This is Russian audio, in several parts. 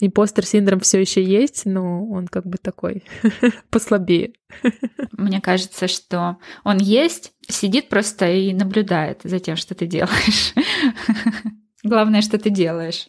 Импостер синдром все еще есть, но он как бы такой послабее. Мне кажется, что он есть, сидит просто и наблюдает за тем, что ты делаешь. Главное, что ты делаешь.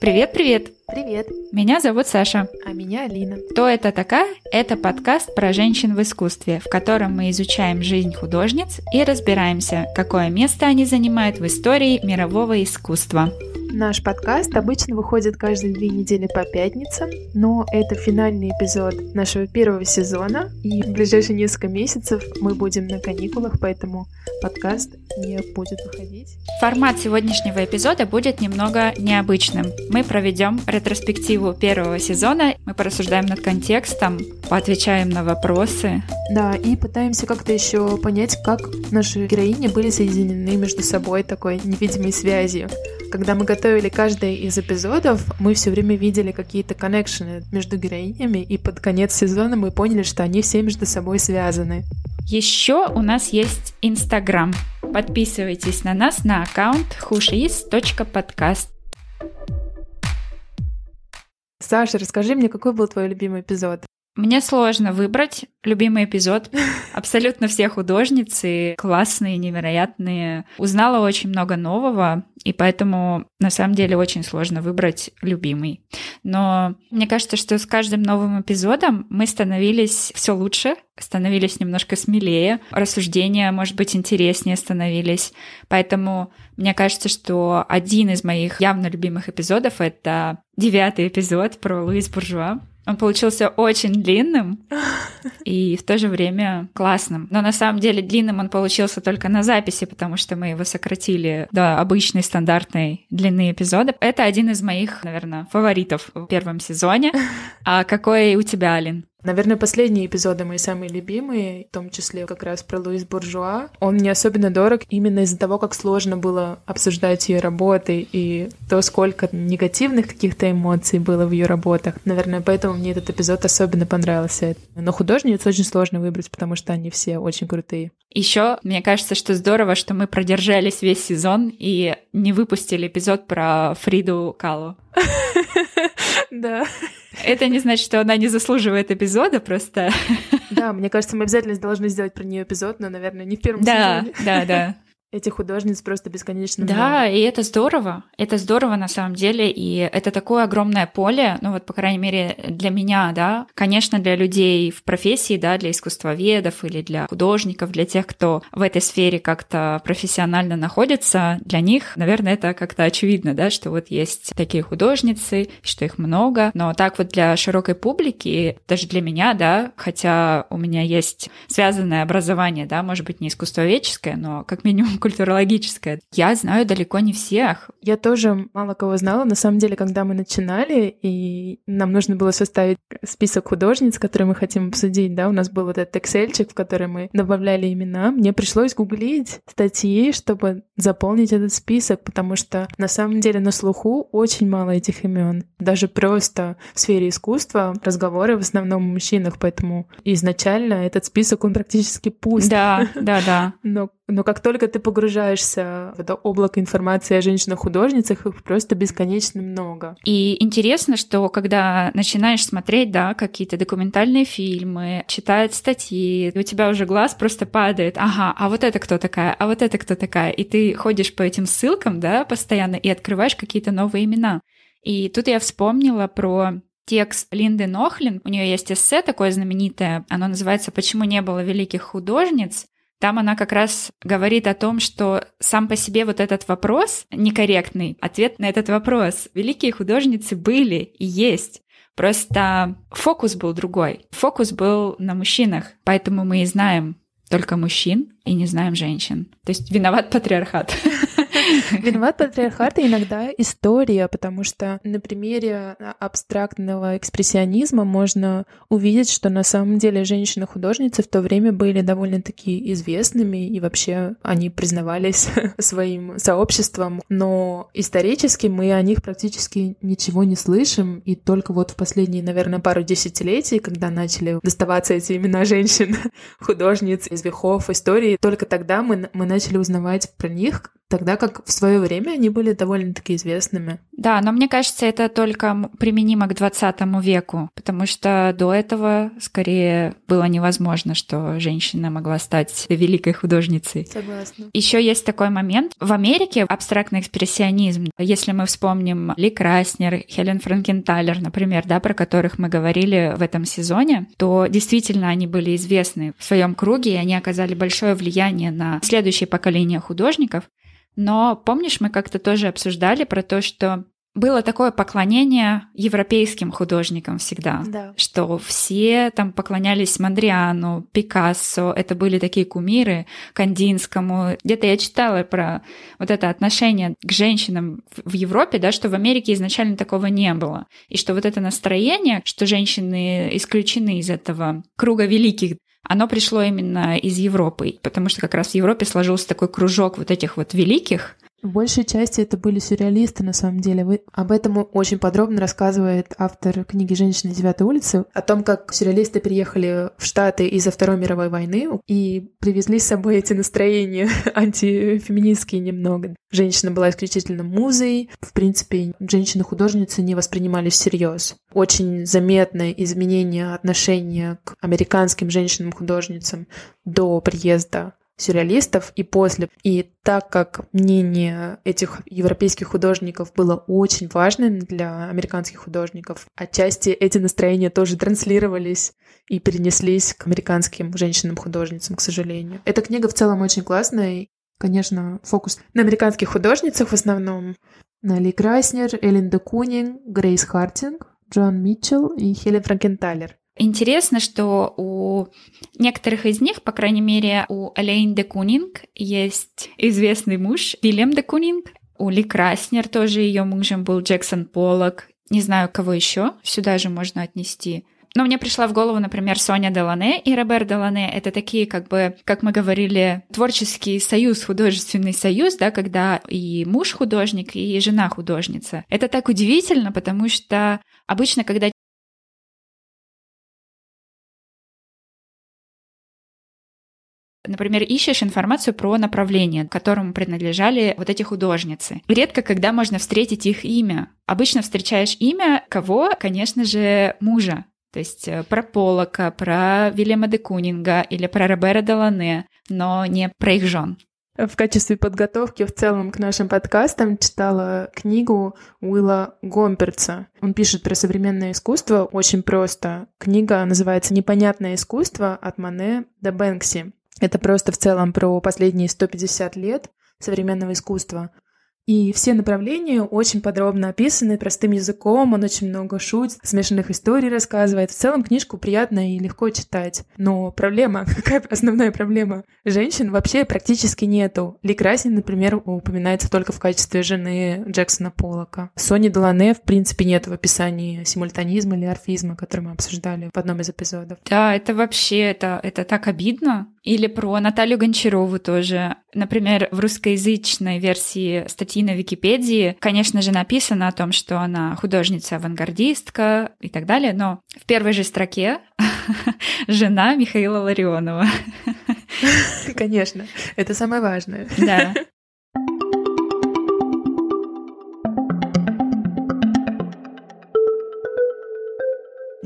Привет-привет! Привет! Меня зовут Саша. Меня Алина. Кто это такая? Это подкаст про женщин в искусстве, в котором мы изучаем жизнь художниц и разбираемся, какое место они занимают в истории мирового искусства. Наш подкаст обычно выходит каждые две недели по пятницам, но это финальный эпизод нашего первого сезона, и в ближайшие несколько месяцев мы будем на каникулах, поэтому подкаст не будет выходить. Формат сегодняшнего эпизода будет немного необычным. Мы проведем ретроспективу первого сезона, мы порассуждаем над контекстом, поотвечаем на вопросы. Да, и пытаемся как-то еще понять, как наши героини были соединены между собой такой невидимой связью. Когда мы готовили каждый из эпизодов, мы все время видели какие-то коннекшены между героинями, и под конец сезона мы поняли, что они все между собой связаны. Еще у нас есть Инстаграм. Подписывайтесь на нас на аккаунт hushiis.podcast. Саша, расскажи мне, какой был твой любимый эпизод? Мне сложно выбрать любимый эпизод. Абсолютно все художницы классные, невероятные. Узнала очень много нового, и поэтому на самом деле очень сложно выбрать любимый. Но мне кажется, что с каждым новым эпизодом мы становились все лучше, становились немножко смелее, рассуждения, может быть, интереснее становились. Поэтому мне кажется, что один из моих явно любимых эпизодов — это девятый эпизод про Луис Буржуа. Он получился очень длинным и в то же время классным. Но на самом деле длинным он получился только на записи, потому что мы его сократили до обычной стандартной длины эпизода. Это один из моих, наверное, фаворитов в первом сезоне. А какой у тебя, Алин? Наверное, последние эпизоды мои самые любимые, в том числе как раз про Луис Буржуа. Он мне особенно дорог именно из-за того, как сложно было обсуждать ее работы и то, сколько негативных каких-то эмоций было в ее работах. Наверное, поэтому мне этот эпизод особенно понравился. Но художниц очень сложно выбрать, потому что они все очень крутые. Еще мне кажется, что здорово, что мы продержались весь сезон и не выпустили эпизод про Фриду Калу. Да. Это не значит, что она не заслуживает эпизода, просто... Да, мне кажется, мы обязательно должны сделать про нее эпизод, но, наверное, не в первом да, сезоне. Да, да, да этих художниц просто бесконечно да, много. и это здорово. Это здорово на самом деле, и это такое огромное поле, ну вот, по крайней мере, для меня, да. Конечно, для людей в профессии, да, для искусствоведов или для художников, для тех, кто в этой сфере как-то профессионально находится, для них, наверное, это как-то очевидно, да, что вот есть такие художницы, что их много, но так вот для широкой публики, даже для меня, да, хотя у меня есть связанное образование, да, может быть, не искусствоведческое, но как минимум культурологическое. Я знаю далеко не всех. Я тоже мало кого знала. На самом деле, когда мы начинали, и нам нужно было составить список художниц, которые мы хотим обсудить, да, у нас был вот этот excel в который мы добавляли имена. Мне пришлось гуглить статьи, чтобы заполнить этот список, потому что на самом деле на слуху очень мало этих имен. Даже просто в сфере искусства разговоры в основном о мужчинах, поэтому изначально этот список, он практически пуст. Да, да, да. Но но как только ты погружаешься в это облако информации о женщинах-художницах, их просто бесконечно много. И интересно, что когда начинаешь смотреть, да, какие-то документальные фильмы, читать статьи, у тебя уже глаз просто падает. Ага, а вот это кто такая? А вот это кто такая? И ты ходишь по этим ссылкам, да, постоянно и открываешь какие-то новые имена. И тут я вспомнила про текст Линды Нохлин. У нее есть эссе такое знаменитое. Оно называется «Почему не было великих художниц?». Там она как раз говорит о том, что сам по себе вот этот вопрос некорректный, ответ на этот вопрос. Великие художницы были и есть. Просто фокус был другой. Фокус был на мужчинах. Поэтому мы и знаем только мужчин и не знаем женщин. То есть виноват патриархат. Виноват патриархат иногда история, потому что на примере абстрактного экспрессионизма можно увидеть, что на самом деле женщины-художницы в то время были довольно-таки известными, и вообще они признавались своим сообществом, но исторически мы о них практически ничего не слышим, и только вот в последние, наверное, пару десятилетий, когда начали доставаться эти имена женщин, художниц из веков истории, только тогда мы, мы начали узнавать про них, тогда как в свое время они были довольно-таки известными. Да, но мне кажется, это только применимо к 20 веку, потому что до этого скорее было невозможно, что женщина могла стать великой художницей. Согласна. Еще есть такой момент. В Америке абстрактный экспрессионизм, если мы вспомним Ли Краснер, Хелен Франкенталер, например, да, про которых мы говорили в этом сезоне, то действительно они были известны в своем круге, и они оказали большое влияние на следующее поколение художников. Но помнишь, мы как-то тоже обсуждали про то, что было такое поклонение европейским художникам всегда, да. что все там поклонялись Мандриану, Пикассо, это были такие кумиры, Кандинскому. Где-то я читала про вот это отношение к женщинам в Европе, да, что в Америке изначально такого не было. И что вот это настроение, что женщины исключены из этого круга великих, оно пришло именно из Европы, потому что как раз в Европе сложился такой кружок вот этих вот великих, в большей части это были сюрреалисты, на самом деле. Вы... Об этом очень подробно рассказывает автор книги «Женщины девятой улицы», о том, как сюрреалисты переехали в Штаты из-за Второй мировой войны и привезли с собой эти настроения антифеминистские немного. Женщина была исключительно музой. В принципе, женщины-художницы не воспринимались всерьез. Очень заметное изменение отношения к американским женщинам-художницам до приезда сюрреалистов и после. И так как мнение этих европейских художников было очень важным для американских художников, отчасти эти настроения тоже транслировались и перенеслись к американским женщинам-художницам, к сожалению. Эта книга в целом очень классная. Конечно, фокус на американских художницах в основном. На Ли Краснер, Эллен де Кунинг, Грейс Хартинг, Джон Митчелл и Хелен Франкенталер. Интересно, что у некоторых из них, по крайней мере, у Алейн де Кунинг есть известный муж Вильям де Кунинг. У Ли Краснер тоже ее мужем был Джексон Поллок. Не знаю, кого еще сюда же можно отнести. Но мне пришла в голову, например, Соня Делане и Робер Делане. Это такие, как бы, как мы говорили, творческий союз, художественный союз, да, когда и муж художник, и жена художница. Это так удивительно, потому что обычно, когда например, ищешь информацию про направление, которому принадлежали вот эти художницы. Редко когда можно встретить их имя. Обычно встречаешь имя кого? Конечно же, мужа. То есть э, про Полока, про Вильяма де Кунинга или про Робера Делане, но не про их жен. В качестве подготовки в целом к нашим подкастам читала книгу Уилла Гомперца. Он пишет про современное искусство очень просто. Книга называется «Непонятное искусство от Мане до Бэнкси». Это просто в целом про последние 150 лет современного искусства. И все направления очень подробно описаны простым языком, он очень много шутит, смешанных историй рассказывает. В целом книжку приятно и легко читать. Но проблема, какая основная проблема? Женщин вообще практически нету. Ли Красин, например, упоминается только в качестве жены Джексона Поллока. Сони Делане, в принципе, нет в описании симультанизма или орфизма, который мы обсуждали в одном из эпизодов. Да, это вообще, это, это так обидно. Или про Наталью Гончарову тоже. Например, в русскоязычной версии статьи на Википедии, конечно же, написано о том, что она художница-авангардистка и так далее, но в первой же строке жена Михаила Ларионова. Конечно, это самое важное. Да.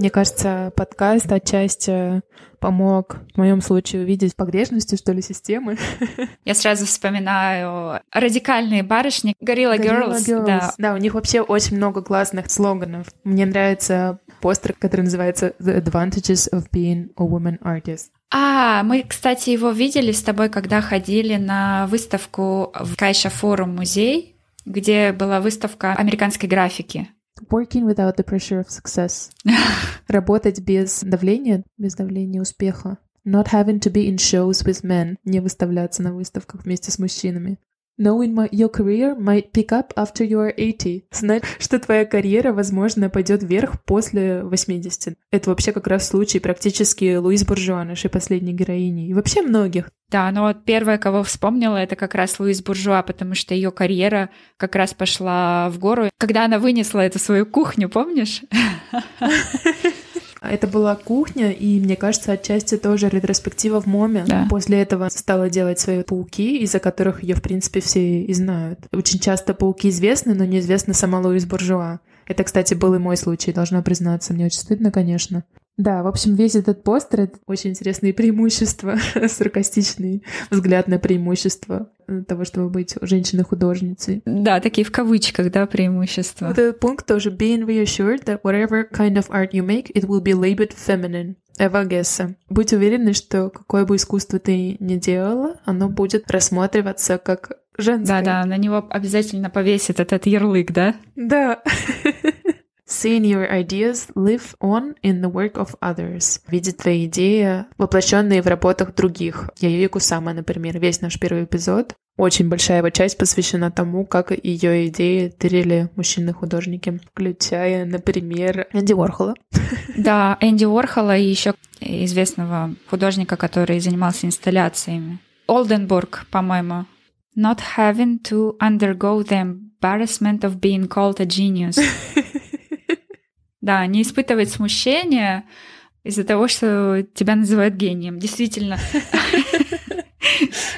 Мне кажется, подкаст отчасти помог в моем случае увидеть погрешности, что ли, системы. Я сразу вспоминаю радикальные барышни, Gorilla, Gorilla Girls. Girls. Да. да, у них вообще очень много классных слоганов. Мне нравится постер, который называется The Advantages of Being a Woman Artist. А, мы, кстати, его видели с тобой, когда ходили на выставку в Кайша Форум музей, где была выставка американской графики. Working without the pressure of success. Работать без давления, без давления успеха. Not having to be in shows with men. Не выставляться на выставках вместе с мужчинами. Knowing my, your career might pick up after you are 80. Знать, что твоя карьера, возможно, пойдет вверх после 80. Это вообще как раз случай практически Луис Буржуа, нашей последней героини. И вообще многих. Да, но вот первая, кого вспомнила, это как раз Луис Буржуа, потому что ее карьера как раз пошла в гору, когда она вынесла эту свою кухню, помнишь? Это была кухня, и мне кажется, отчасти тоже ретроспектива в МОМе. Да. После этого стала делать свои пауки, из-за которых ее, в принципе, все и знают. Очень часто пауки известны, но неизвестна сама Луис Буржуа. Это, кстати, был и мой случай, должна признаться. Мне очень стыдно, конечно. Да, в общем, весь этот постер — это очень интересные преимущества, саркастичный взгляд на преимущества того, чтобы быть женщиной-художницей. Да, такие в кавычках, да, преимущества. Вот этот пункт тоже being reassured that whatever kind of art you make, it will be labeled feminine. Эва Гесса. Будь уверенной, что какое бы искусство ты ни делала, оно будет рассматриваться как женское. Да-да, на него обязательно повесит этот ярлык, да? Да. Seeing your ideas live on in the work of others. Видеть твои идеи, воплощенные в работах других. Я Кусама, например, весь наш первый эпизод. Очень большая его часть посвящена тому, как ее идеи тырили мужчины-художники, включая, например, Энди Уорхола. Да, Энди Уорхола и еще известного художника, который занимался инсталляциями. Олденбург, по-моему. Not having to undergo the embarrassment of being called a genius. Да, не испытывать смущения из-за того, что тебя называют гением. Действительно.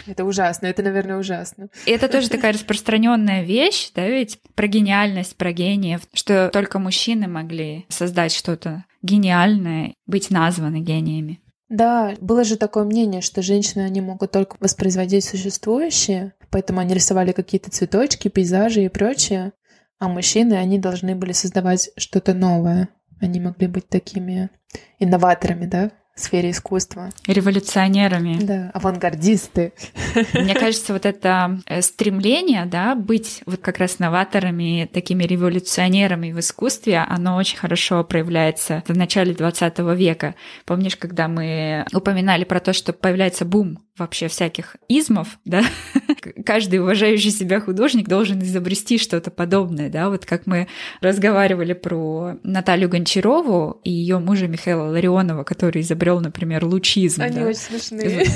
Это ужасно, это, наверное, ужасно. И это тоже такая распространенная вещь, да, ведь про гениальность, про гениев, что только мужчины могли создать что-то гениальное, быть названы гениями. Да, было же такое мнение, что женщины, они могут только воспроизводить существующее, поэтому они рисовали какие-то цветочки, пейзажи и прочее. А мужчины, они должны были создавать что-то новое. Они могли быть такими инноваторами, да, сфере искусства. Революционерами. Да, авангардисты. Мне кажется, вот это э, стремление, да, быть вот как раз новаторами, такими революционерами в искусстве, оно очень хорошо проявляется в начале 20 века. Помнишь, когда мы упоминали про то, что появляется бум вообще всяких измов, да, каждый уважающий себя художник должен изобрести что-то подобное, да, вот как мы разговаривали про Наталью Гончарову и ее мужа Михаила Ларионова, который изобрел, например, лучизм. Они да. очень смешные.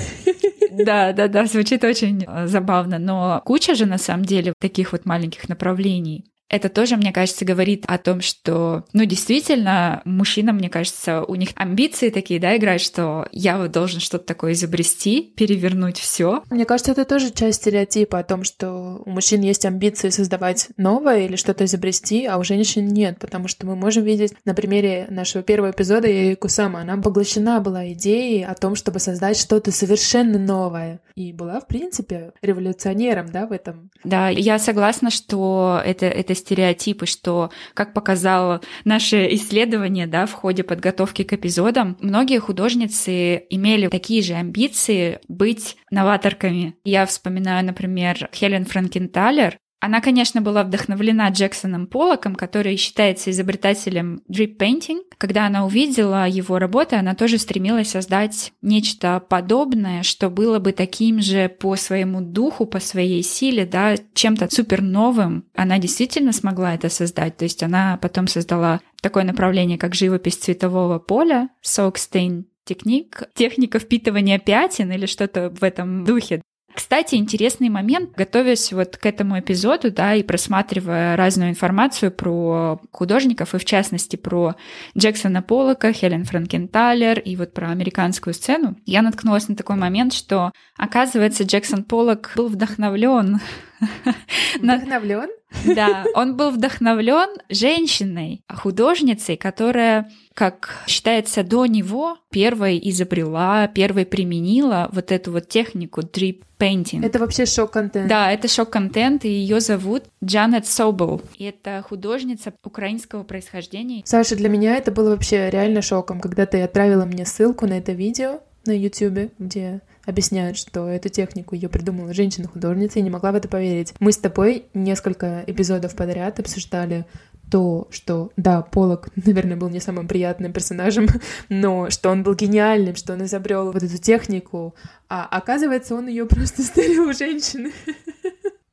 Да, да, да, звучит очень забавно, но куча же на самом деле таких вот маленьких направлений. Это тоже, мне кажется, говорит о том, что, ну, действительно, мужчина, мне кажется, у них амбиции такие, да, играют, что я вот должен что-то такое изобрести, перевернуть все. Мне кажется, это тоже часть стереотипа о том, что у мужчин есть амбиции создавать новое или что-то изобрести, а у женщин нет, потому что мы можем видеть на примере нашего первого эпизода Яи Кусама, она поглощена была идеей о том, чтобы создать что-то совершенно новое, и была, в принципе, революционером, да, в этом. Да, я согласна, что это, это стереотипы, что, как показало наше исследование да, в ходе подготовки к эпизодам, многие художницы имели такие же амбиции быть новаторками. Я вспоминаю, например, Хелен Франкенталер, она, конечно, была вдохновлена Джексоном Поллоком, который считается изобретателем drip painting. Когда она увидела его работы, она тоже стремилась создать нечто подобное, что было бы таким же по своему духу, по своей силе, да, чем-то супер новым. Она действительно смогла это создать. То есть она потом создала такое направление, как живопись цветового поля, Soakstein техник, техника впитывания пятен или что-то в этом духе. Кстати, интересный момент, готовясь вот к этому эпизоду, да, и просматривая разную информацию про художников, и в частности про Джексона Поллока, Хелен Франкенталер и вот про американскую сцену, я наткнулась на такой момент, что, оказывается, Джексон Поллок был вдохновлен Вдохновлен? Да, он был вдохновлен женщиной, художницей, которая, как считается до него, первой изобрела, первой применила вот эту вот технику drip painting. Это вообще шок-контент. Да, это шок-контент, и ее зовут Джанет Собол. И это художница украинского происхождения. Саша, для меня это было вообще реально шоком, когда ты отправила мне ссылку на это видео на YouTube, где объясняют, что эту технику ее придумала женщина-художница, и не могла в это поверить. Мы с тобой несколько эпизодов подряд обсуждали то, что, да, Полок, наверное, был не самым приятным персонажем, но что он был гениальным, что он изобрел вот эту технику, а оказывается, он ее просто стырил у женщины.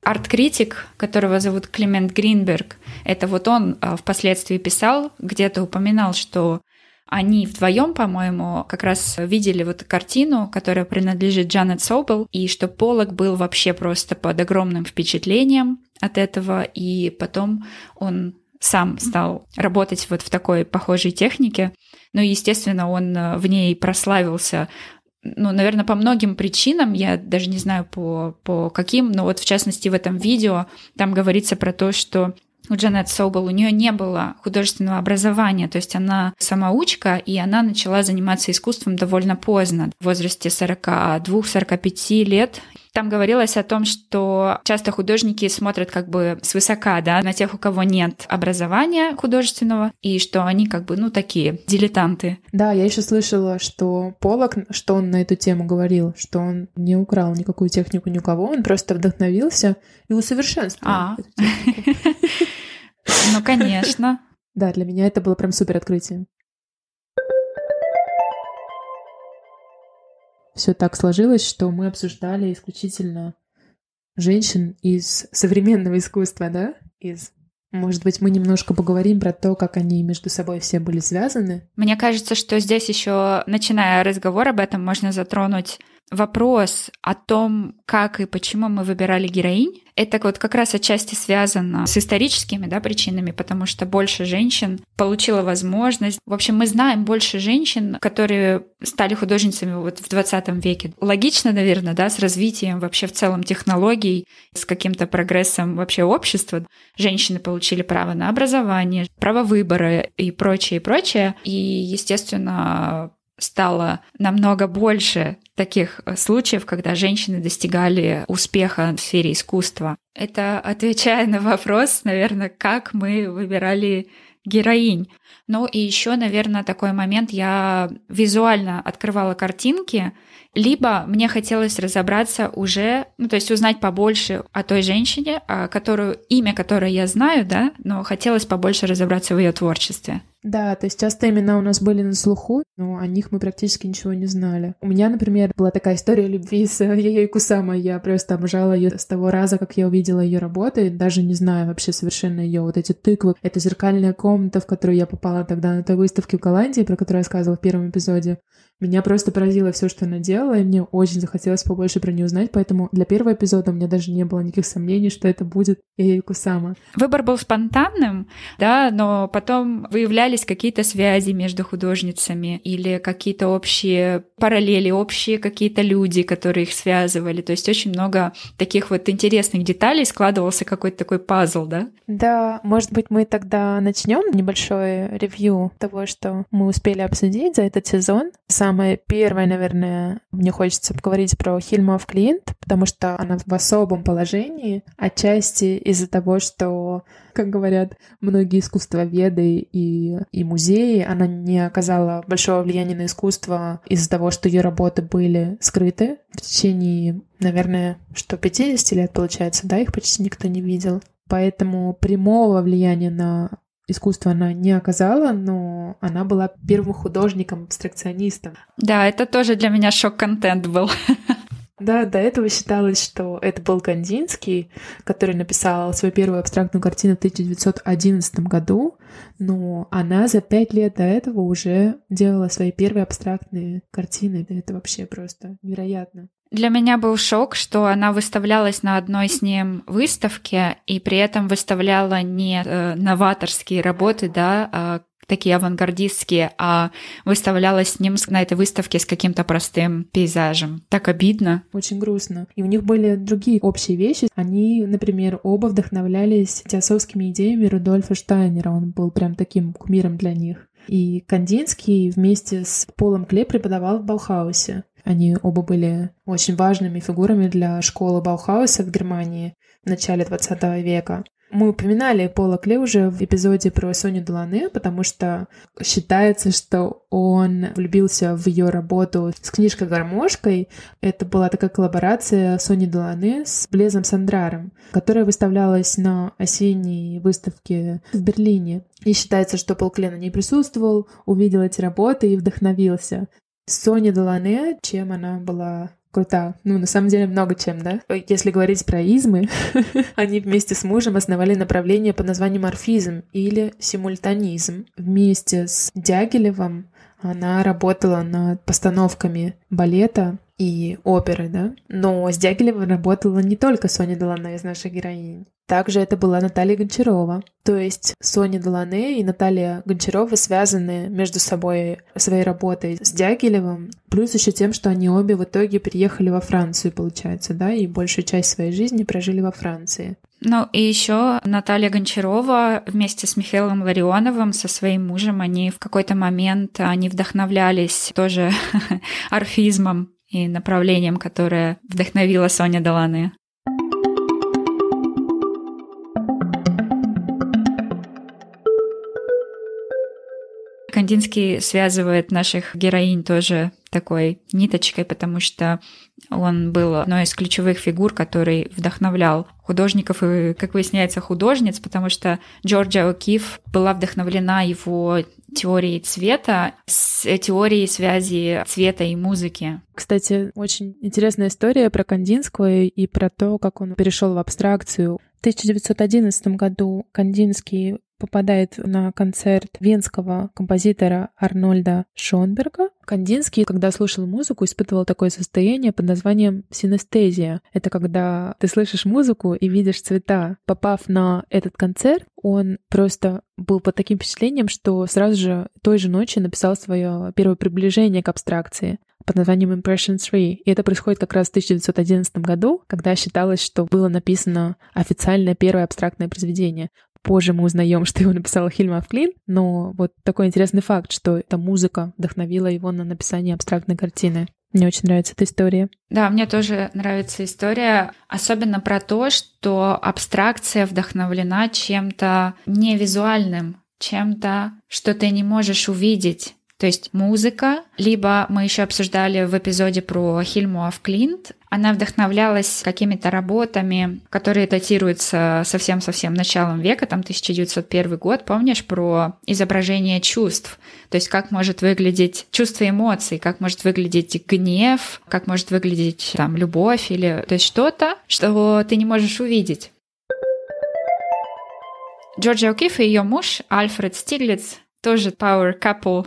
арт-критик, которого зовут Климент Гринберг, это вот он а, впоследствии писал, где-то упоминал, что они вдвоем, по-моему, как раз видели вот картину, которая принадлежит Джанет Собел, и что Полок был вообще просто под огромным впечатлением от этого, и потом он сам стал работать вот в такой похожей технике. Ну, естественно, он э, в ней прославился ну, наверное, по многим причинам, я даже не знаю по, по каким, но вот в частности в этом видео там говорится про то, что у Джанет Собол, у нее не было художественного образования, то есть она самоучка, и она начала заниматься искусством довольно поздно, в возрасте 42-45 лет. Там говорилось о том, что часто художники смотрят как бы свысока, да, на тех, у кого нет образования художественного, и что они как бы, ну, такие дилетанты. Да, я еще слышала, что Полок, что он на эту тему говорил, что он не украл никакую технику ни у кого, он просто вдохновился и усовершенствовал а. Ну, конечно. Да, для меня это было прям супер открытие. Все так сложилось, что мы обсуждали исключительно женщин из современного искусства, да? Из может быть, мы немножко поговорим про то, как они между собой все были связаны. Мне кажется, что здесь еще, начиная разговор об этом, можно затронуть вопрос о том, как и почему мы выбирали героинь, это вот как раз отчасти связано с историческими да, причинами, потому что больше женщин получила возможность. В общем, мы знаем больше женщин, которые стали художницами вот в 20 веке. Логично, наверное, да, с развитием вообще в целом технологий, с каким-то прогрессом вообще общества. Женщины получили право на образование, право выбора и прочее, и прочее. И, естественно, стало намного больше таких э, случаев, когда женщины достигали успеха в сфере искусства. Это отвечая на вопрос, наверное, как мы выбирали героинь. Ну и еще, наверное, такой момент, я визуально открывала картинки, либо мне хотелось разобраться уже, ну то есть узнать побольше о той женщине, которую, имя которой я знаю, да, но хотелось побольше разобраться в ее творчестве. Да, то есть часто имена у нас были на слуху, но о них мы практически ничего не знали. У меня, например, была такая история любви с Йоей Кусама. Я просто обожала ее с того раза, как я увидела ее работы, даже не знаю вообще совершенно ее вот эти тыквы. Это зеркальная комната, в которую я попала тогда на той выставке в Голландии, про которую я сказала в первом эпизоде. Меня просто поразило все, что она делала, и мне очень захотелось побольше про нее узнать, поэтому для первого эпизода у меня даже не было никаких сомнений, что это будет Йоей Кусама. Выбор был спонтанным, да, но потом выявляли наблюдались какие-то связи между художницами или какие-то общие параллели, общие какие-то люди, которые их связывали. То есть очень много таких вот интересных деталей складывался какой-то такой пазл, да? Да, может быть, мы тогда начнем небольшое ревью того, что мы успели обсудить за этот сезон. Самое первое, наверное, мне хочется поговорить про Хильмов Клинт, потому что она в особом положении, отчасти из-за того, что как говорят многие искусствоведы и, и музеи, она не оказала большого влияния на искусство из-за того, что ее работы были скрыты в течение, наверное, что 50 лет, получается, да, их почти никто не видел. Поэтому прямого влияния на искусство она не оказала, но она была первым художником-абстракционистом. Да, это тоже для меня шок-контент был. Да, до этого считалось, что это был Кандинский, который написал свою первую абстрактную картину в 1911 году, но она за пять лет до этого уже делала свои первые абстрактные картины. Это вообще просто невероятно. Для меня был шок, что она выставлялась на одной с ним выставке и при этом выставляла не э, новаторские работы, да, а такие авангардистские, а выставлялась с ним на этой выставке с каким-то простым пейзажем. Так обидно. Очень грустно. И у них были другие общие вещи. Они, например, оба вдохновлялись теософскими идеями Рудольфа Штайнера. Он был прям таким кумиром для них. И Кандинский вместе с Полом Кле преподавал в Баухаусе. Они оба были очень важными фигурами для школы Баухауса в Германии в начале 20 века. Мы упоминали Пола Кле уже в эпизоде про Соню Делане, потому что считается, что он влюбился в ее работу с книжкой «Гармошкой». Это была такая коллаборация Сони Делане с Блезом Сандраром, которая выставлялась на осенней выставке в Берлине. И считается, что Пол Кле на ней присутствовал, увидел эти работы и вдохновился. Соня Делане, чем она была Круто. Ну, на самом деле, много чем, да? Если говорить про измы, они вместе с мужем основали направление под названием орфизм или симультанизм. Вместе с Дягилевым она работала над постановками балета и оперы, да. Но с Дягилевым работала не только Соня Делане из наших героинь. Также это была Наталья Гончарова. То есть Соня Делане и Наталья Гончарова связаны между собой своей работой с Дягилевым, плюс еще тем, что они обе в итоге переехали во Францию, получается, да, и большую часть своей жизни прожили во Франции. Ну и еще Наталья Гончарова вместе с Михаилом Ларионовым со своим мужем, они в какой-то момент, они вдохновлялись тоже орфизмом и направлением, которое вдохновила Соня Доланы. Кандинский связывает наших героинь тоже такой ниточкой, потому что он был одной из ключевых фигур, который вдохновлял художников и, как выясняется, художниц, потому что Джорджия О'Кифф была вдохновлена его теорией цвета с теорией связи цвета и музыки. Кстати, очень интересная история про Кандинского и про то, как он перешел в абстракцию. В 1911 году Кандинский попадает на концерт венского композитора Арнольда Шонберга. Кандинский, когда слушал музыку, испытывал такое состояние под названием синестезия. Это когда ты слышишь музыку и видишь цвета. Попав на этот концерт, он просто был под таким впечатлением, что сразу же той же ночью написал свое первое приближение к абстракции под названием Impression 3. И это происходит как раз в 1911 году, когда считалось, что было написано официальное первое абстрактное произведение. Позже мы узнаем, что его написал Хильма Клин, но вот такой интересный факт, что эта музыка вдохновила его на написание абстрактной картины. Мне очень нравится эта история. Да, мне тоже нравится история, особенно про то, что абстракция вдохновлена чем-то невизуальным, чем-то, что ты не можешь увидеть. То есть музыка, либо мы еще обсуждали в эпизоде про Хильму Клинт, она вдохновлялась какими-то работами, которые датируются совсем-совсем началом века, там 1901 год, помнишь, про изображение чувств, то есть как может выглядеть чувство эмоций, как может выглядеть гнев, как может выглядеть там любовь или то есть что-то, что ты не можешь увидеть. Джорджия О'Кифф и ее муж Альфред Стиглиц тоже power couple.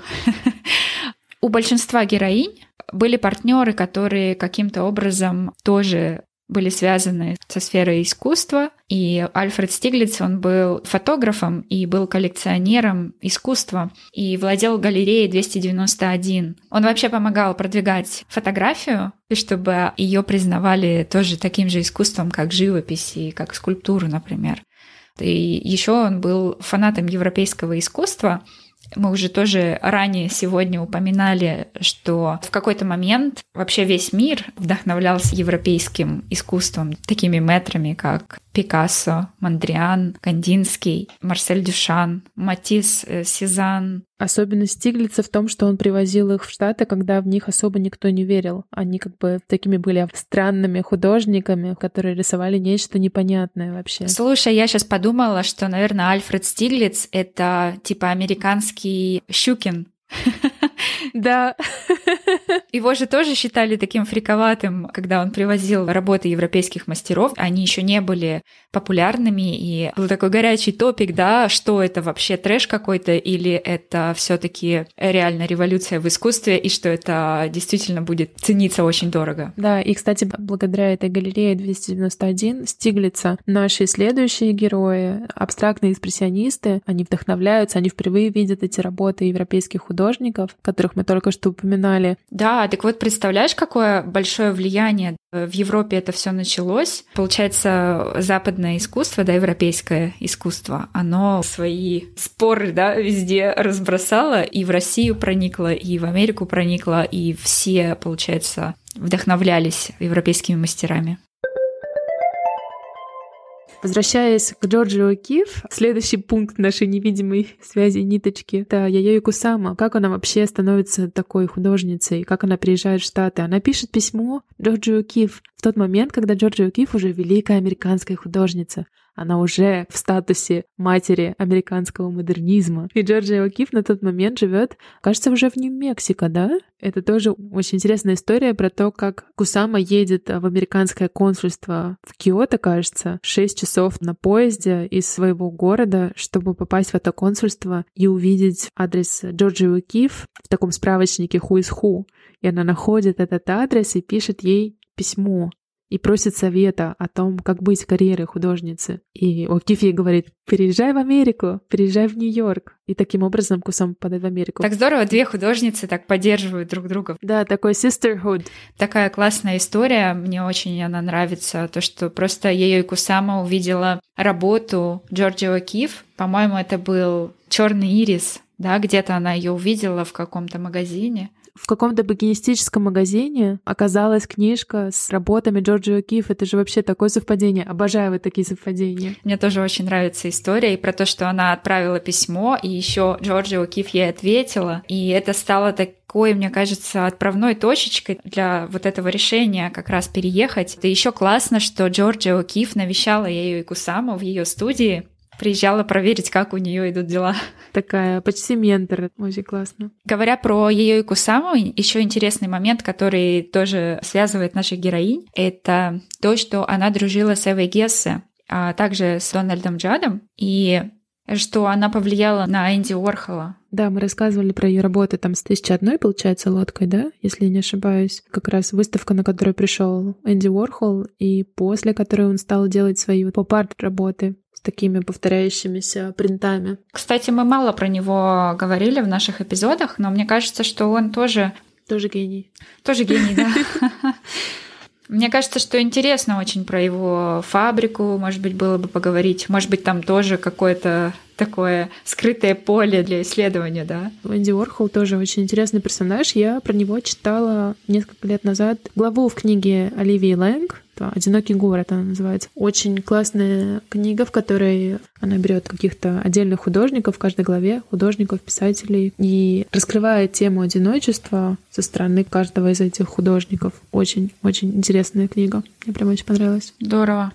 У большинства героинь были партнеры, которые каким-то образом тоже были связаны со сферой искусства. И Альфред Стиглиц, он был фотографом и был коллекционером искусства и владел галереей 291. Он вообще помогал продвигать фотографию, чтобы ее признавали тоже таким же искусством, как живопись и как скульптуру, например. И еще он был фанатом европейского искусства, мы уже тоже ранее сегодня упоминали, что в какой-то момент вообще весь мир вдохновлялся европейским искусством, такими метрами, как Пикассо, Мандриан, Кандинский, Марсель Дюшан, Матис, э, Сезанн. Особенность Стиглица в том, что он привозил их в Штаты, когда в них особо никто не верил. Они как бы такими были странными художниками, которые рисовали нечто непонятное вообще. Слушай, я сейчас подумала, что, наверное, Альфред Стиглиц — это типа американский Щукин. Да. Его же тоже считали таким фриковатым, когда он привозил работы европейских мастеров. Они еще не были популярными, и был такой горячий топик, да, что это вообще трэш какой-то, или это все-таки реально революция в искусстве, и что это действительно будет цениться очень дорого. Да, и, кстати, благодаря этой галерее 291 Стиглица наши следующие герои, абстрактные экспрессионисты, они вдохновляются, они впервые видят эти работы европейских художников, которых мы только что упоминали. Да, так вот представляешь, какое большое влияние в Европе это все началось. Получается, западное искусство, да, европейское искусство, оно свои споры, да, везде разбросало, и в Россию проникло, и в Америку проникло, и все, получается, вдохновлялись европейскими мастерами. Возвращаясь к Джорджио Киф, следующий пункт нашей невидимой связи ниточки — это Яйои Кусама. Как она вообще становится такой художницей? Как она приезжает в Штаты? Она пишет письмо Джорджио Киф в тот момент, когда Джорджио Киф уже великая американская художница. Она уже в статусе матери американского модернизма. И Джорджия О'Кифф на тот момент живет, кажется, уже в Нью-Мексико, да? Это тоже очень интересная история про то, как Кусама едет в американское консульство в Киото, кажется, 6 часов на поезде из своего города, чтобы попасть в это консульство и увидеть адрес Джорджи Уикиф в таком справочнике Who is Who. И она находит этот адрес и пишет ей письмо и просит совета о том, как быть карьерой художницы. И О'Кифф ей говорит, переезжай в Америку, переезжай в Нью-Йорк. И таким образом Кусам подает в Америку. Так здорово, две художницы так поддерживают друг друга. Да, такой sisterhood. Такая классная история, мне очень она нравится, то, что просто ее и Кусама увидела работу Джорджи О'Кифф. По-моему, это был черный ирис, да, где-то она ее увидела в каком-то магазине в каком-то букинистическом магазине оказалась книжка с работами Джорджа О'Кифф. Это же вообще такое совпадение. Обожаю вот такие совпадения. Мне тоже очень нравится история и про то, что она отправила письмо, и еще Джорджи О'Кифф ей ответила. И это стало такой, мне кажется, отправной точечкой для вот этого решения как раз переехать. Это еще классно, что Джорджи О'Кифф навещала ее и Кусаму в ее студии приезжала проверить, как у нее идут дела. Такая почти ментор, очень классно. Говоря про ее и Кусаму, еще интересный момент, который тоже связывает наших героинь, это то, что она дружила с Эвой Гессе, а также с Дональдом Джадом, и что она повлияла на Энди Уорхола. Да, мы рассказывали про ее работы там с тысячи одной, получается, лодкой, да, если я не ошибаюсь. Как раз выставка, на которую пришел Энди Уорхол, и после которой он стал делать свои поп-арт работы с такими повторяющимися принтами. Кстати, мы мало про него говорили в наших эпизодах, но мне кажется, что он тоже... Тоже гений. Тоже гений, да. Мне кажется, что интересно очень про его фабрику, может быть, было бы поговорить. Может быть, там тоже какое-то такое скрытое поле для исследования, да? Энди Уорхол тоже очень интересный персонаж. Я про него читала несколько лет назад главу в книге Оливии Лэнг «Одинокий город» она называется. Очень классная книга, в которой она берет каких-то отдельных художников в каждой главе, художников, писателей, и раскрывает тему одиночества со стороны каждого из этих художников. Очень-очень интересная книга. Мне прям очень понравилась. Здорово.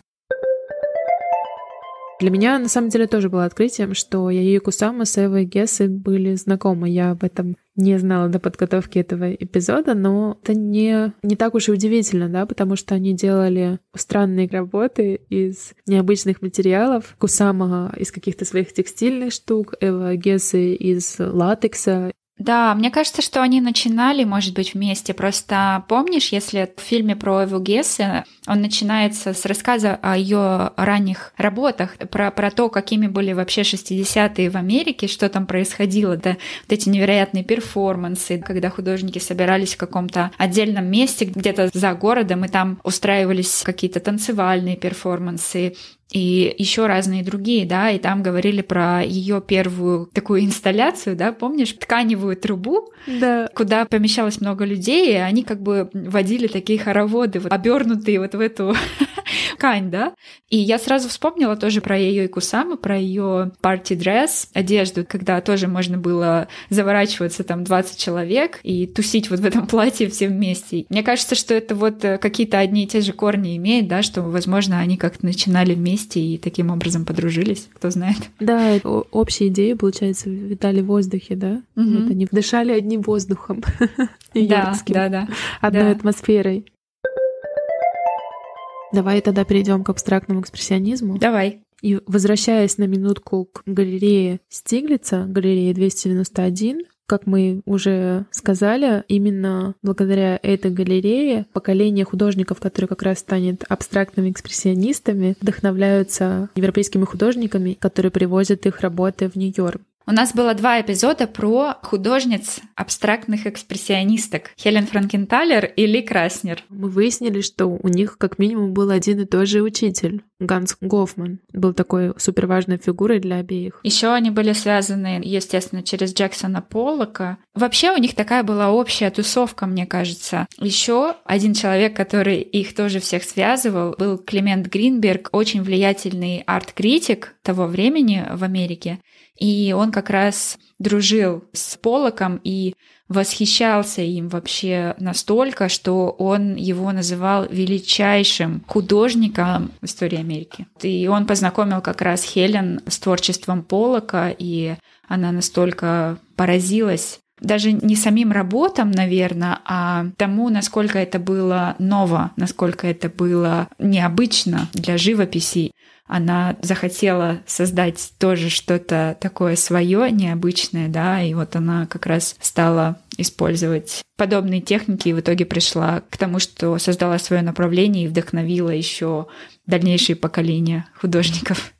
Для меня, на самом деле, тоже было открытием, что я и Кусама с Эвой Гессы были знакомы. Я об этом не знала до подготовки этого эпизода, но это не, не так уж и удивительно, да, потому что они делали странные работы из необычных материалов. Кусама из каких-то своих текстильных штук, Эва Гессы из латекса, да, мне кажется, что они начинали, может быть, вместе. Просто помнишь, если в фильме про Эву Гессе он начинается с рассказа о ее ранних работах, про, про то, какими были вообще 60-е в Америке, что там происходило, да, вот эти невероятные перформансы, когда художники собирались в каком-то отдельном месте, где-то за городом, и там устраивались какие-то танцевальные перформансы, и еще разные другие, да, и там говорили про ее первую такую инсталляцию, да, помнишь, тканевую трубу, да. куда помещалось много людей, и они как бы водили такие хороводы, вот, обернутые вот в эту ткань, да. И я сразу вспомнила тоже про ее Кусаму, про ее party dress, одежду, когда тоже можно было заворачиваться там 20 человек и тусить вот в этом платье все вместе. Мне кажется, что это вот э, какие-то одни и те же корни имеет, да, что, возможно, они как-то начинали вместе и таким образом подружились, кто знает. Да, общие идеи, получается, витали в воздухе, да? Угу. Вот они вдышали одним воздухом. Да, да, да. Одной атмосферой. Давай тогда перейдем к абстрактному экспрессионизму. Давай. И возвращаясь на минутку к галерее Стиглица, галерее 291, как мы уже сказали, именно благодаря этой галерее поколение художников, которые как раз станет абстрактными экспрессионистами, вдохновляются европейскими художниками, которые привозят их работы в Нью-Йорк. У нас было два эпизода про художниц абстрактных экспрессионисток Хелен Франкенталер и Ли Краснер. Мы выяснили, что у них как минимум был один и тот же учитель. Ганс Гофман был такой супер важной фигурой для обеих. Еще они были связаны, естественно, через Джексона Поллока. Вообще у них такая была общая тусовка, мне кажется. Еще один человек, который их тоже всех связывал, был Клемент Гринберг, очень влиятельный арт-критик того времени в Америке. И он как раз дружил с Полоком и восхищался им вообще настолько, что он его называл величайшим художником в истории Америки. И он познакомил как раз Хелен с творчеством Полока, и она настолько поразилась даже не самим работам, наверное, а тому, насколько это было ново, насколько это было необычно для живописи она захотела создать тоже что-то такое свое, необычное, да, и вот она как раз стала использовать подобные техники и в итоге пришла к тому, что создала свое направление и вдохновила еще дальнейшие поколения художников.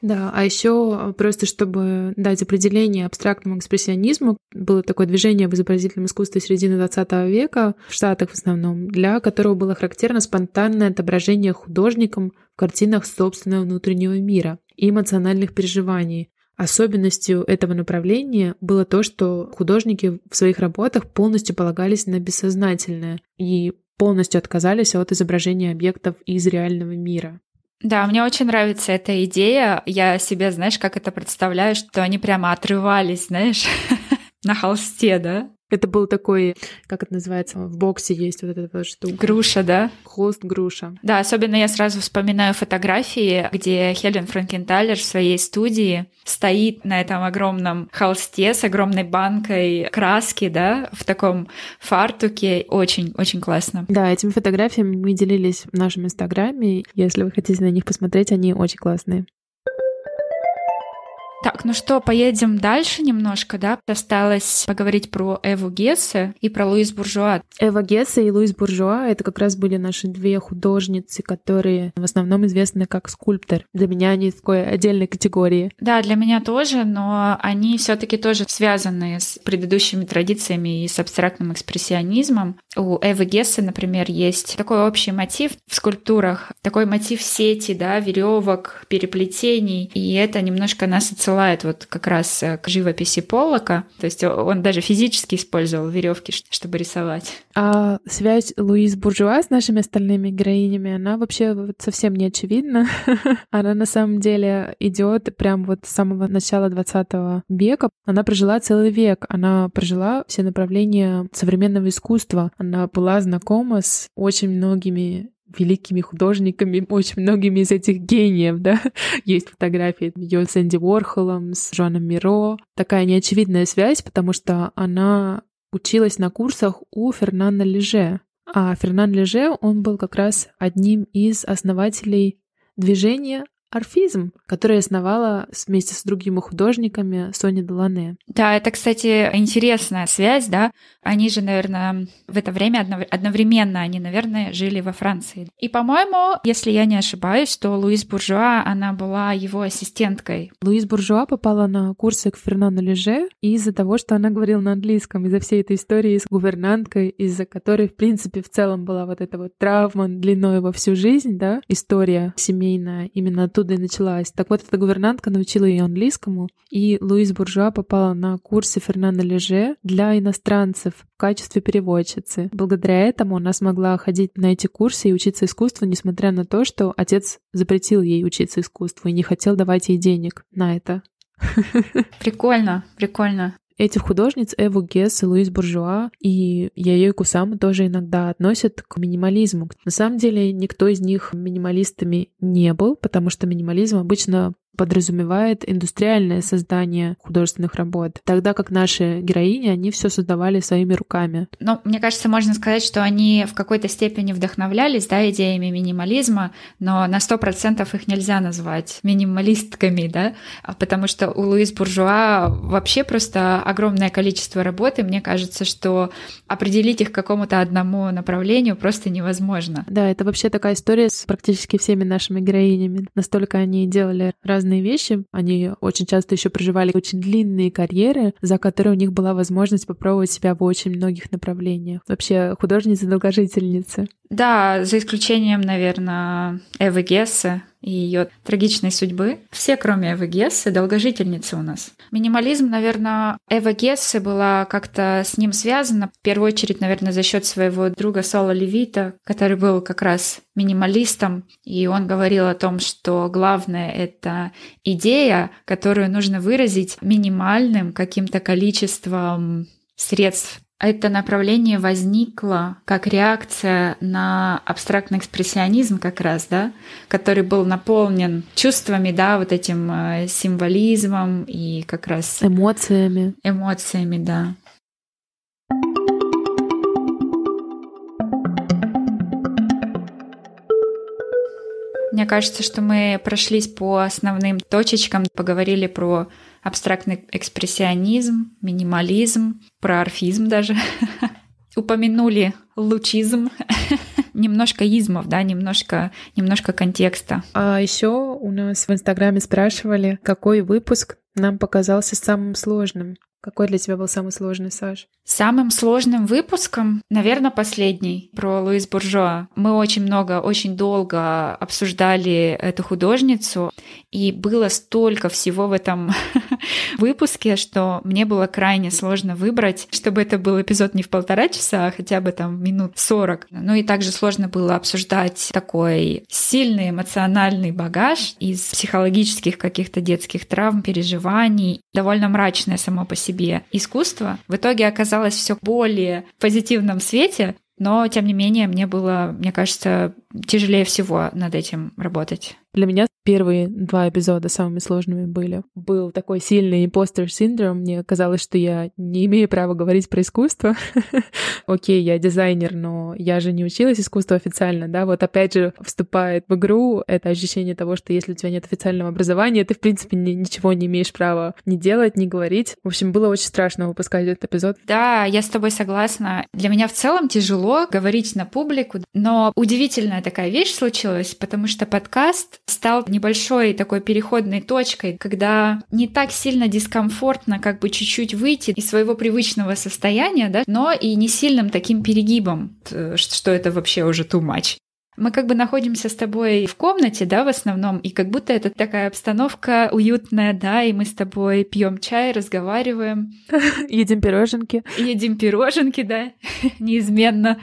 Да, а еще просто чтобы дать определение абстрактному экспрессионизму, было такое движение в изобразительном искусстве середины 20 века, в Штатах в основном, для которого было характерно спонтанное отображение художником в картинах собственного внутреннего мира и эмоциональных переживаний. Особенностью этого направления было то, что художники в своих работах полностью полагались на бессознательное и полностью отказались от изображения объектов из реального мира. Да, мне очень нравится эта идея. Я себе, знаешь, как это представляю, что они прямо отрывались, знаешь, на холсте, да? Это был такой, как это называется, в боксе есть вот эта вот штука. Груша, да? Холст груша. Да, особенно я сразу вспоминаю фотографии, где Хелен Франкенталер в своей студии стоит на этом огромном холсте с огромной банкой краски, да, в таком фартуке. Очень-очень классно. Да, этими фотографиями мы делились в нашем инстаграме. Если вы хотите на них посмотреть, они очень классные. Так, ну что, поедем дальше немножко, да? Осталось поговорить про Эву Гессе и про Луис Буржуа. Эва Гессе и Луис Буржуа — это как раз были наши две художницы, которые в основном известны как скульптор. Для меня они такой отдельной категории. Да, для меня тоже, но они все таки тоже связаны с предыдущими традициями и с абстрактным экспрессионизмом. У Эвы Гессе, например, есть такой общий мотив в скульптурах, такой мотив сети, да, веревок, переплетений, и это немножко нас отсылает вот как раз э, к живописи Поллока. То есть он даже физически использовал веревки, чтобы рисовать. А связь Луиз Буржуа с нашими остальными героинями, она вообще вот совсем не очевидна. она на самом деле идет прям вот с самого начала 20 века. Она прожила целый век. Она прожила все направления современного искусства. Она была знакома с очень многими великими художниками, очень многими из этих гениев, да. Есть фотографии ее с Энди Уорхолом, с Жоаном Миро. Такая неочевидная связь, потому что она училась на курсах у Фернана Леже. А Фернан Леже, он был как раз одним из основателей движения орфизм, который основала вместе с другими художниками Соня Делане. Да, это, кстати, интересная связь, да. Они же, наверное, в это время одновременно, они, наверное, жили во Франции. И, по-моему, если я не ошибаюсь, то Луис Буржуа, она была его ассистенткой. Луис Буржуа попала на курсы к Фернану Леже из-за того, что она говорила на английском, из-за всей этой истории с гувернанткой, из-за которой, в принципе, в целом была вот эта вот травма длиной во всю жизнь, да, история семейная именно оттуда и началась. Так вот, эта гувернантка научила ее английскому, и Луиз Буржуа попала на курсы Фернандо Леже для иностранцев в качестве переводчицы. Благодаря этому она смогла ходить на эти курсы и учиться искусству, несмотря на то, что отец запретил ей учиться искусству и не хотел давать ей денег на это. Прикольно, прикольно этих художниц Эву Гесс и Луис Буржуа и Яю Кусаму тоже иногда относят к минимализму. На самом деле никто из них минималистами не был, потому что минимализм обычно подразумевает индустриальное создание художественных работ, тогда как наши героини, они все создавали своими руками. Ну, мне кажется, можно сказать, что они в какой-то степени вдохновлялись, да, идеями минимализма, но на сто процентов их нельзя назвать минималистками, да, а потому что у Луис Буржуа вообще просто огромное количество работы, мне кажется, что определить их какому-то одному направлению просто невозможно. Да, это вообще такая история с практически всеми нашими героинями. Настолько они делали разные разные вещи. Они очень часто еще проживали очень длинные карьеры, за которые у них была возможность попробовать себя в очень многих направлениях. Вообще художницы-долгожительницы. Да, за исключением, наверное, Эвы Гесса, и ее трагичной судьбы. Все, кроме Эвы Гессы, долгожительницы у нас. Минимализм, наверное, Эва Гессы была как-то с ним связана. В первую очередь, наверное, за счет своего друга Сола Левита, который был как раз минималистом, и он говорил о том, что главное — это идея, которую нужно выразить минимальным каким-то количеством средств это направление возникло как реакция на абстрактный экспрессионизм как раз, да, который был наполнен чувствами, да, вот этим э, символизмом и как раз... Эмоциями. Эмоциями, да. Мне кажется, что мы прошлись по основным точечкам, поговорили про абстрактный экспрессионизм, минимализм, про орфизм даже. Упомянули лучизм, немножко измов, да, немножко, немножко контекста. А еще у нас в Инстаграме спрашивали, какой выпуск нам показался самым сложным. Какой для тебя был самый сложный, Саш? Самым сложным выпуском, наверное, последний про Луис Буржуа. Мы очень много, очень долго обсуждали эту художницу, и было столько всего в этом выпуске, что мне было крайне сложно выбрать, чтобы это был эпизод не в полтора часа, а хотя бы там минут сорок. Ну и также сложно было обсуждать такой сильный эмоциональный багаж из психологических каких-то детских травм, переживаний, довольно мрачное само по себе искусство. В итоге оказалось все более позитивном свете, но, тем не менее, мне было, мне кажется, тяжелее всего над этим работать. Для меня первые два эпизода самыми сложными были. Был такой сильный импостер синдром. Мне казалось, что я не имею права говорить про искусство. Окей, я дизайнер, но я же не училась искусству официально, да? Вот опять же вступает в игру это ощущение того, что если у тебя нет официального образования, ты, в принципе, ни, ничего не имеешь права ни делать, ни говорить. В общем, было очень страшно выпускать этот эпизод. Да, я с тобой согласна. Для меня в целом тяжело говорить на публику, но удивительная такая вещь случилась, потому что подкаст стал небольшой такой переходной точкой, когда не так сильно дискомфортно как бы чуть-чуть выйти из своего привычного состояния, да, но и не сильным таким перегибом, что это вообще уже too much. Мы как бы находимся с тобой в комнате, да, в основном, и как будто это такая обстановка уютная, да, и мы с тобой пьем чай, разговариваем. Едим пироженки. Едим пироженки, да, неизменно.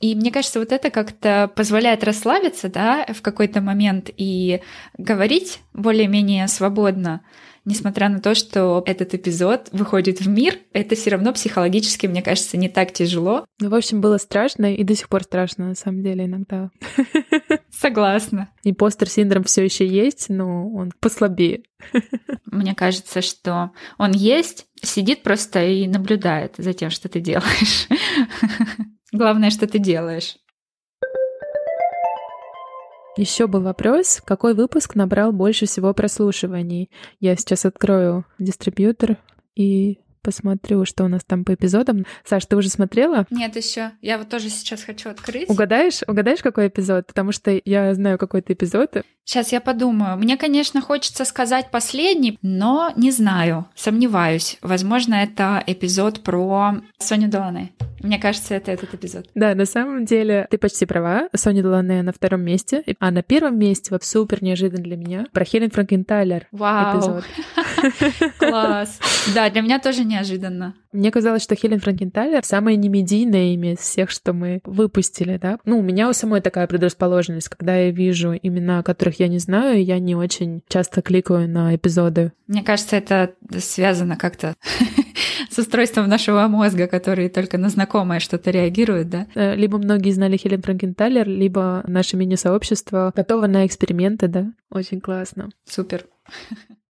И мне кажется, вот это как-то позволяет расслабиться, да, в какой-то момент и говорить более-менее свободно несмотря на то, что этот эпизод выходит в мир, это все равно психологически, мне кажется, не так тяжело. Ну, в общем, было страшно и до сих пор страшно, на самом деле, иногда. Согласна. Импостер синдром все еще есть, но он послабее. Мне кажется, что он есть, сидит просто и наблюдает за тем, что ты делаешь. Главное, что ты делаешь. Еще был вопрос, какой выпуск набрал больше всего прослушиваний. Я сейчас открою дистрибьютор и посмотрю, что у нас там по эпизодам. Саш, ты уже смотрела? Нет, еще. Я вот тоже сейчас хочу открыть. Угадаешь? Угадаешь, какой эпизод? Потому что я знаю какой-то эпизод. Сейчас я подумаю. Мне, конечно, хочется сказать последний, но не знаю, сомневаюсь. Возможно, это эпизод про Соню Долане. Мне кажется, это этот эпизод. Да, на самом деле ты почти права. Соня Делане на втором месте. А на первом месте, вот супер неожиданно для меня, про Хелен Франкентайлер Вау. эпизод. Класс. Да, для меня тоже неожиданно. Мне казалось, что Хелен Франкентайлер самое немедийное имя из всех, что мы выпустили, да. Ну, у меня у самой такая предрасположенность, когда я вижу имена, которых я не знаю, я не очень часто кликаю на эпизоды. Мне кажется, это связано как-то с устройством нашего мозга, который только на знакомое что-то реагирует, да? Э, либо многие знали Хелен Франкенталер, либо наше мини-сообщество готово на эксперименты, да? Очень классно. Супер.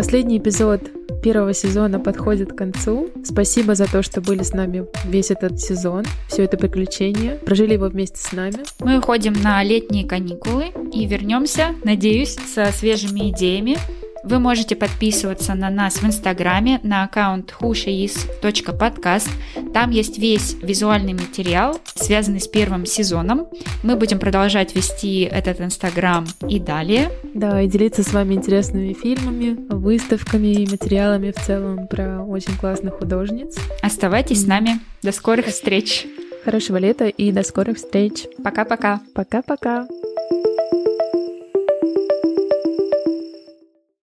Последний эпизод первого сезона подходит к концу. Спасибо за то, что были с нами весь этот сезон, все это приключение, прожили его вместе с нами. Мы уходим на летние каникулы и вернемся, надеюсь, со свежими идеями, вы можете подписываться на нас в Инстаграме на аккаунт husheis.podcast. Там есть весь визуальный материал, связанный с первым сезоном. Мы будем продолжать вести этот Инстаграм и далее. Да, и делиться с вами интересными фильмами, выставками и материалами в целом про очень классных художниц. Оставайтесь с нами. До скорых встреч. Хорошего лета и до скорых встреч. Пока-пока. Пока-пока.